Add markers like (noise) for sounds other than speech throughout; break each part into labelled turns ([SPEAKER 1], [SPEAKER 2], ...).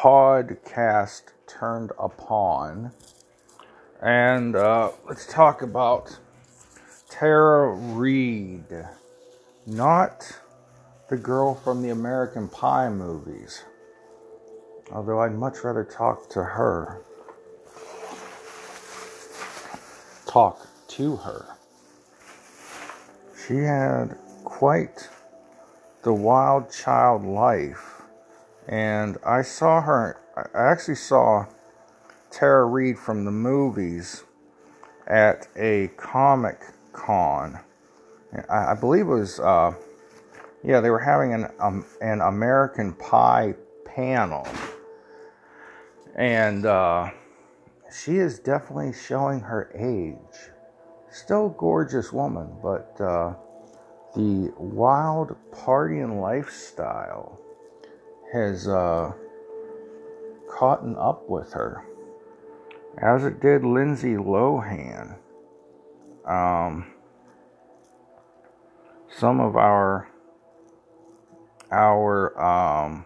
[SPEAKER 1] podcast turned upon. And uh, let's talk about Tara Reade, not the girl from the American Pie movies. Although I'd much rather talk to her. Talk to her. She had quite the wild child life. And I saw her, I actually saw Tara Reid from the movies at a comic con. I, believe it was, uh, yeah, they were having an, um, an American Pie panel. And uh, she is definitely showing her age. Still gorgeous woman, but uh, the wild partying lifestyle has uh, caught up with her, as it did Lindsay Lohan. Um, some of our our um,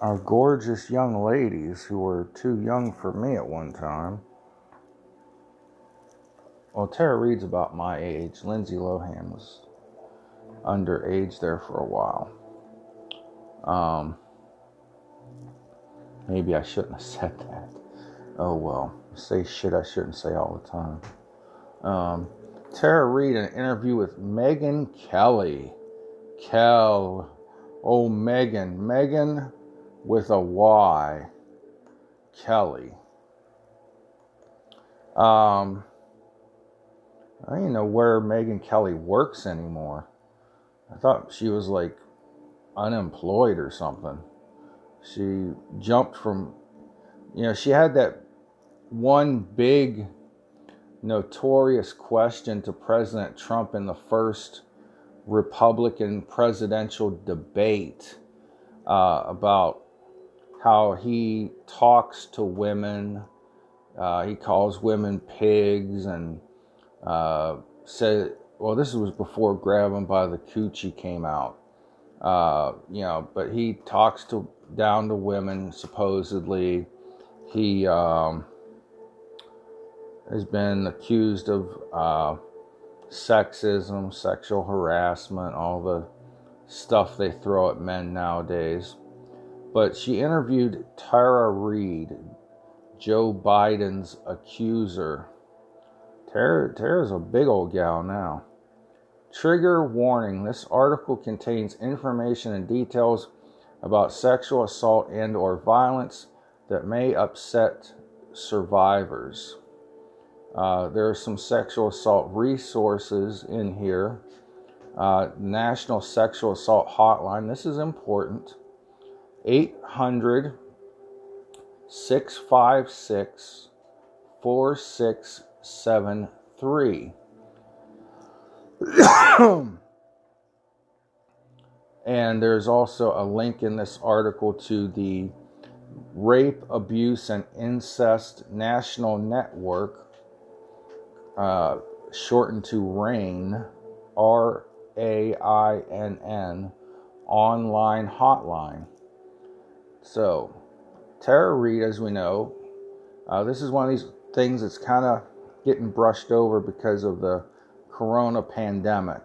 [SPEAKER 1] our gorgeous young ladies who were too young for me at one time well, Tara Reid's about my age. Lindsay Lohan was underage there for a while. Um, maybe I shouldn't have (laughs) said that. Oh well, say shit I shouldn't say all the time. Um, Tara Reade, an interview with Megyn Kelly. Kel. Oh, Megan. Megan with a Y. Kelly. Um, I don't know where Megyn Kelly works anymore. I thought she was like unemployed or something. She jumped from, you know, she had that one big notorious question to President Trump in the first Republican presidential debate uh, about how he talks to women. Uh, he calls women pigs and uh, said, well, this was before Grab 'em by the Coochie came out. Uh, you know, but he talks to down to women supposedly. He um, has been accused of uh, sexism, sexual harassment, all the stuff they throw at men nowadays. But she interviewed Tara Reade, Joe Biden's accuser Tara, Tara's a big old gal now. Trigger warning this article contains information and details about sexual assault and or violence that may upset survivors. Uh, there are some sexual assault resources in here. Uh, National Sexual Assault Hotline. This is important. 800 656 seven three. (coughs) and there's also a link in this article to the Rape, Abuse, and Incest National Network, uh, shortened to RAINN, R A I N N, online hotline. So, Tara Reade, as we know, uh, this is one of these things that's kind of getting brushed over because of the corona pandemic.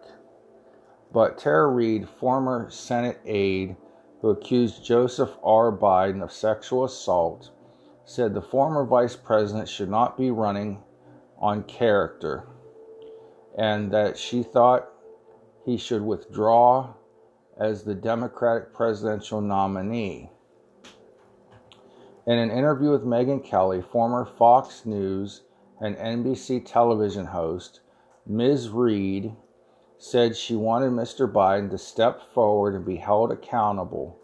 [SPEAKER 1] But Tara Reade, former Senate aide who accused Joseph R. Biden of sexual assault, said the former vice president should not be running on character and that she thought he should withdraw as the Democratic presidential nominee. In an interview with Megyn Kelly, former Fox News and NBC television host, Ms. Reade, said she wanted Mr. Biden to step forward and be held accountable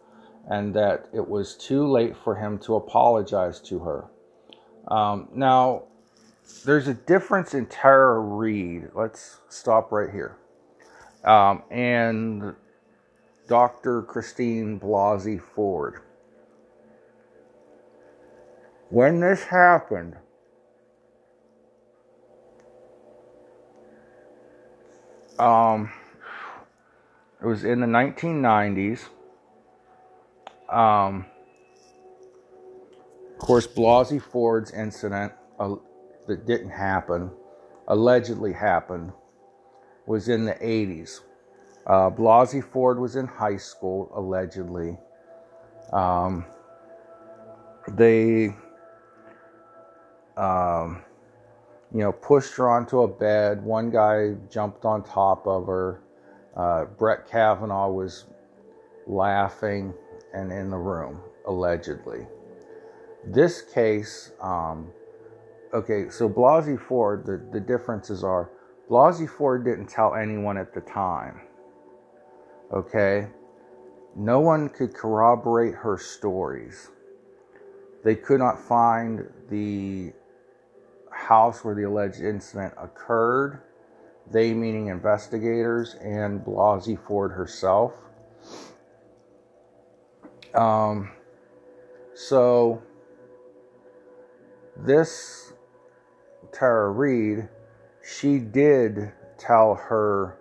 [SPEAKER 1] and that it was too late for him to apologize to her. Um, now, there's a difference in Tara Reade. Let's stop right here. Um, and Dr. Christine Blasey Ford. When this happened, um, it was in the 1990s. Um, of course, Blasey Ford's incident uh, that didn't happen, allegedly happened, was in the 80s. Uh, Blasey Ford was in high school, allegedly. Um, they, um, you know, pushed her onto a bed. One guy jumped on top of her. Uh, Brett Kavanaugh was laughing and in the room, allegedly. This case, um, okay, so Blasey Ford, the, the differences are Blasey Ford didn't tell anyone at the time. Okay? No one could corroborate her stories. They could not find the house where the alleged incident occurred. They, meaning investigators, and Blasey Ford herself. Um, so, this Tara Reade, she did tell her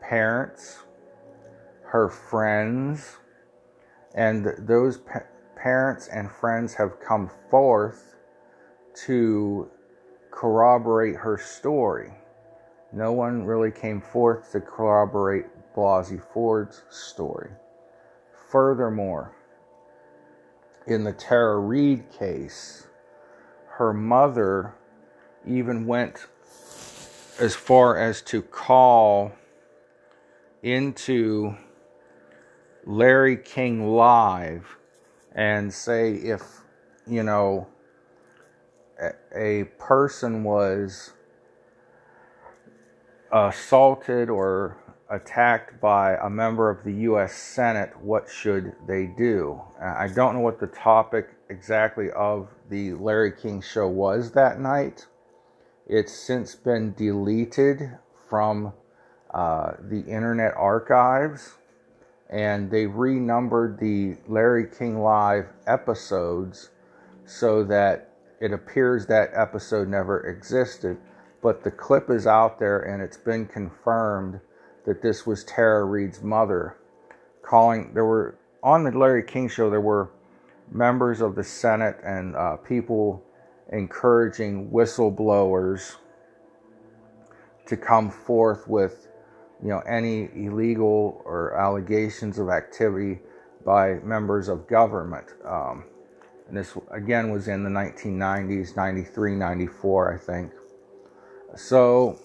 [SPEAKER 1] parents, her friends, and those pa- parents and friends have come forth to corroborate her story. No one really came forth to corroborate Blasey Ford's story. Furthermore, in the Tara Reade case, her mother even went as far as to call into Larry King Live and say if, you know, a person was assaulted or attacked by a member of the U.S. Senate, what should they do? I don't know what the topic exactly of the Larry King show was that night. It's since been deleted from uh, the Internet Archives, and they renumbered the Larry King Live episodes so that it appears that episode never existed. But the clip is out there, and it's been confirmed that this was Tara Reade's mother calling. There were on the Larry King show. There were members of the Senate and uh, people encouraging whistleblowers to come forth with, you know, any illegal or allegations of activity by members of government. Um, this again was in the 1990s, 93, 94, I think. So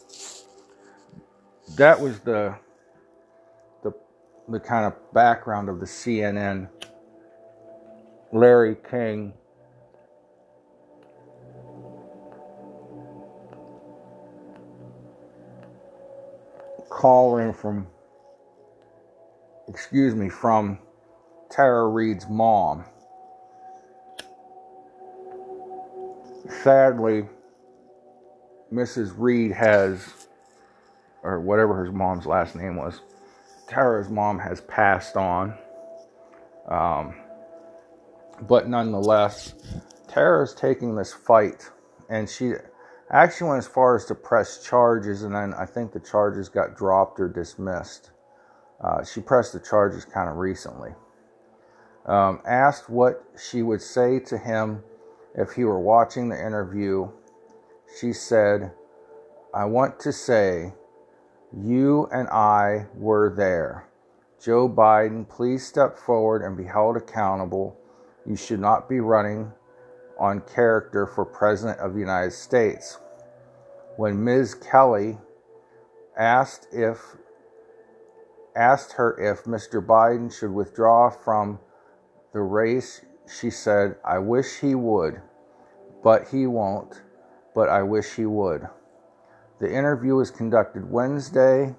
[SPEAKER 1] that was the the the kind of background of the CNN Larry King calling from excuse me from Tara Reade's mom. Sadly, Mrs. Reed has or whatever her mom's last name was. Tara's mom has passed on. Um, but nonetheless, Tara's taking this fight, and she actually went as far as to press charges, and then I think the charges got dropped or dismissed. Uh, she pressed the charges kind of recently. Um, asked what she would say to him if he were watching the interview, she said, I want to say you and I were there. Joe Biden, please step forward and be held accountable. You should not be running on character for President of the United States. When Ms. Kelly asked if asked her if Mr. Biden should withdraw from the race, she said, "I wish he would, but he won't, but I wish he would." The interview was conducted Wednesday,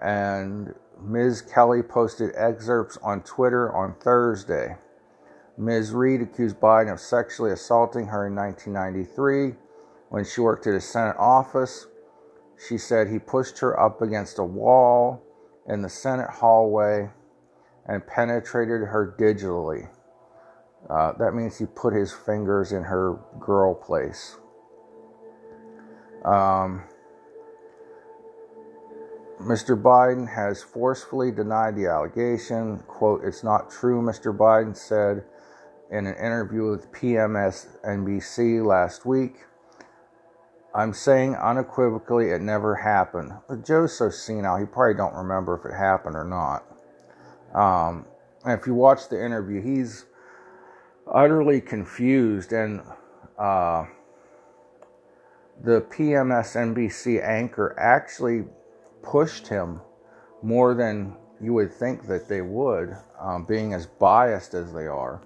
[SPEAKER 1] and Ms. Kelly posted excerpts on Twitter on Thursday. Ms. Reade accused Biden of sexually assaulting her in 1993 when she worked at a Senate office. She said he pushed her up against a wall in the Senate hallway and penetrated her digitally. Uh, that means he put his fingers in her girl place. Um, Mr. Biden has forcefully denied the allegation. Quote, it's not true, Mr. Biden said in an interview with PMS NBC last week. I'm saying unequivocally it never happened. But Joe's so senile, he probably don't remember if it happened or not. Um, and if you watch the interview, he's utterly confused and uh, the PMS NBC anchor actually pushed him more than you would think that they would, um, being as biased as they are.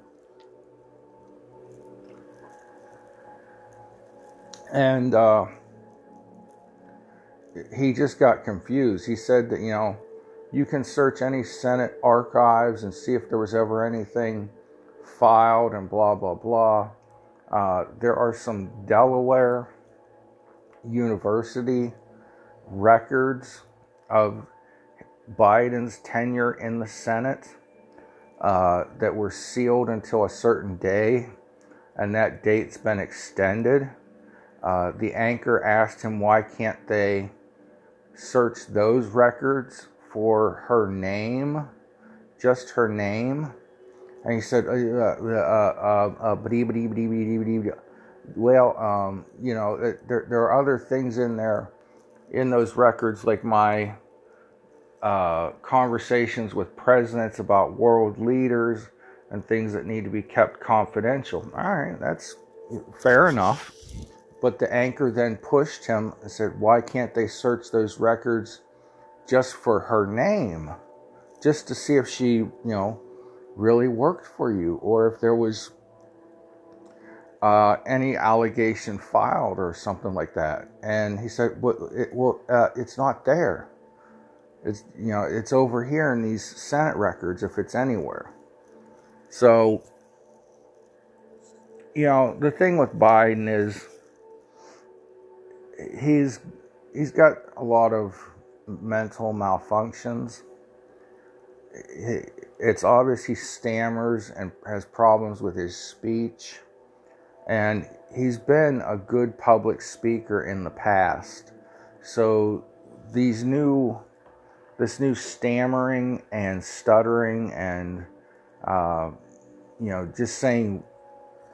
[SPEAKER 1] And uh, he just got confused. He said that, you know, you can search any Senate archives and see if there was ever anything filed and blah, blah, blah. Uh, there are some Delaware University records of Biden's tenure in the Senate uh, that were sealed until a certain day, and that date's been extended. Uh, the anchor asked him why can't they search those records for her name, just her name, and he said, uh, uh, uh, well, um, you know, there, there are other things in there, in those records, like my uh, conversations with presidents about world leaders and things that need to be kept confidential. All right, that's fair enough. But the anchor then pushed him and said, Why can't they search those records just for her name? Just to see if she, you know, really worked for you or if there was uh, any allegation filed or something like that. And he said, well, it, well uh, it's not there. It's, you know, it's over here in these Senate records if it's anywhere. So, you know, the thing with Biden is he's he's got a lot of mental malfunctions. It's obvious he stammers and has problems with his speech and he's been a good public speaker in the past. So these new, this new stammering and stuttering and, uh, you know, just saying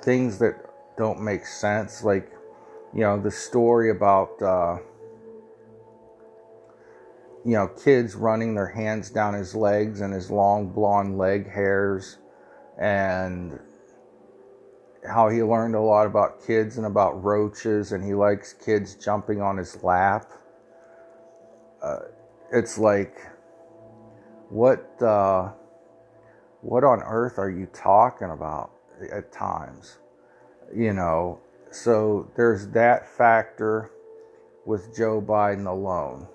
[SPEAKER 1] things that don't make sense, like, you know, the story about, uh, you know, kids running their hands down his legs and his long blonde leg hairs and how he learned a lot about kids and about roaches, and he likes kids jumping on his lap. Uh, it's like, what, uh, what on earth are you talking about at times? You know, so there's that factor with Joe Biden alone.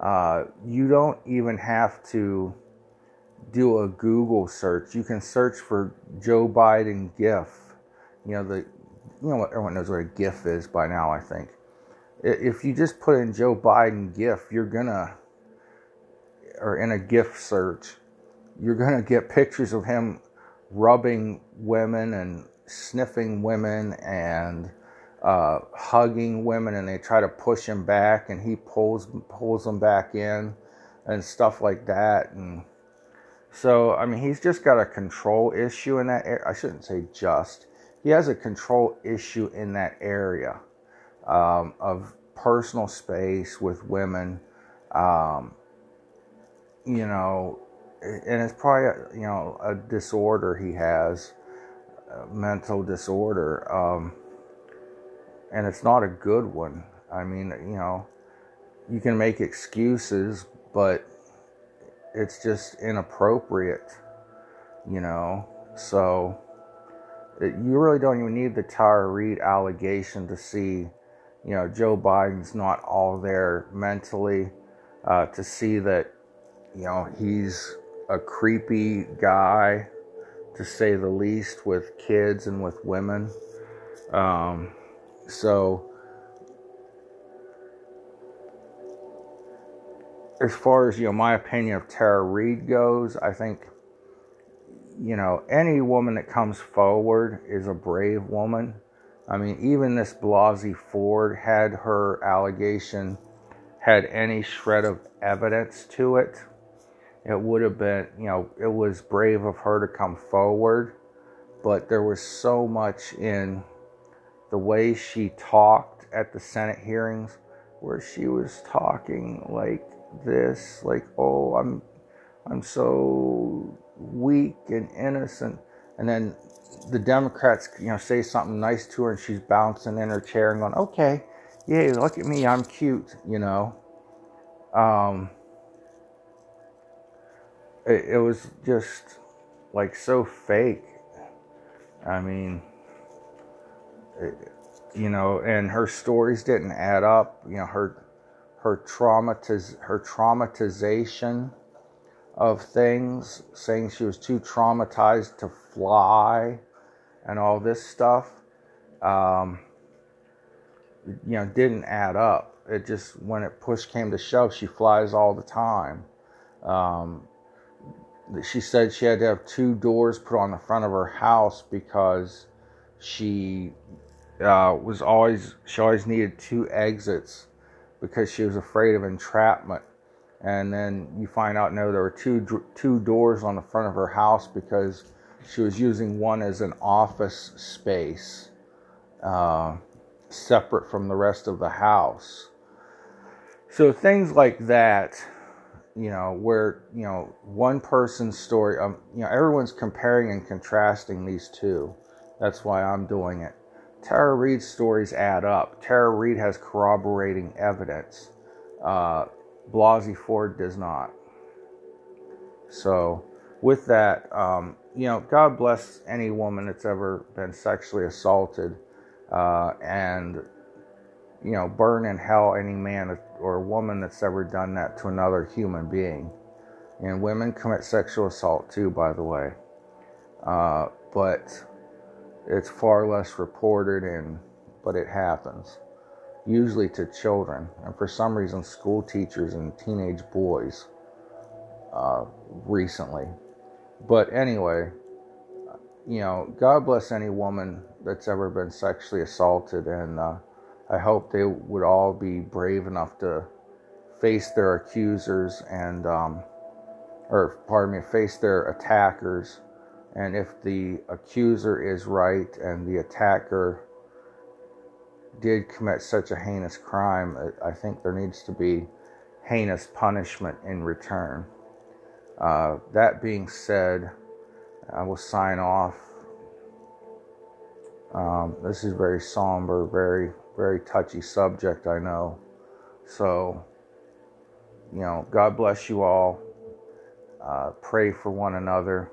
[SPEAKER 1] Uh, you don't even have to do a Google search. You can search for Joe Biden GIF you know, the you know everyone knows what a GIF is by now. I think if you just put in Joe Biden GIF, you're gonna or in a GIF search, you're gonna get pictures of him rubbing women and sniffing women and uh, hugging women, and they try to push him back, and he pulls pulls them back in, and stuff like that, and. So, I mean, he's just got a control issue in that area. I shouldn't say just he has a control issue in that area um, of personal space with women. Um, you know, and it's probably a, you know a disorder he has, mental disorder, um, and it's not a good one. I mean, you know, you can make excuses, but it's just inappropriate. You know, so you really don't even need the Tara Reade allegation to see, you know, Joe Biden's not all there mentally, uh, to see that, you know, he's a creepy guy, to say the least, with kids and with women. Um, so, as far as, you know, my opinion of Tara Reade goes, I think you know, any woman that comes forward is a brave woman. I mean, even this Blasey Ford had her allegation had any shred of evidence to it, it would have been, you know, it was brave of her to come forward, but there was so much in the way she talked at the Senate hearings where she was talking like this, like, oh, I'm I'm so weak and innocent. And then the Democrats, you know, say something nice to her and she's bouncing in her chair and going, okay, yay, look at me, I'm cute, you know. Um, it, it was just like so fake. I mean, you know, and her stories didn't add up. You know, her her traumatiz her traumatization of things, saying she was too traumatized to fly, and all this stuff. Um, you know, didn't add up. It just when it push came to shove, she flies all the time. Um, she said she had to have two doors put on the front of her house because she uh, was always she always needed two exits because she was afraid of entrapment. And then you find out no, there were two two doors on the front of her house because she was using one as an office space, uh, separate from the rest of the house. So things like that you know, where, you know, one person's story, um, you know, everyone's comparing and contrasting these two. That's why I'm doing it. Tara Reade's stories add up. Tara Reade has corroborating evidence. Uh, Blasey Ford does not. So, with that, um, you know, God bless any woman that's ever been sexually assaulted, uh, and you know, burn in hell any man or woman that's ever done that to another human being. And women commit sexual assault too, by the way. Uh, but it's far less reported, and but it happens. Usually to children, and for some reason, school teachers and teenage boys uh, recently. But anyway, you know, God bless any woman that's ever been sexually assaulted, and uh, I hope they would all be brave enough to face their accusers and, um, or pardon me, face their attackers. And if the accuser is right and the attacker did commit such a heinous crime, I think there needs to be heinous punishment in return. Uh, that being said, I will sign off. Um, this is very somber, very very touchy subject, I know. So, you know, God bless you all. Uh, pray for one another.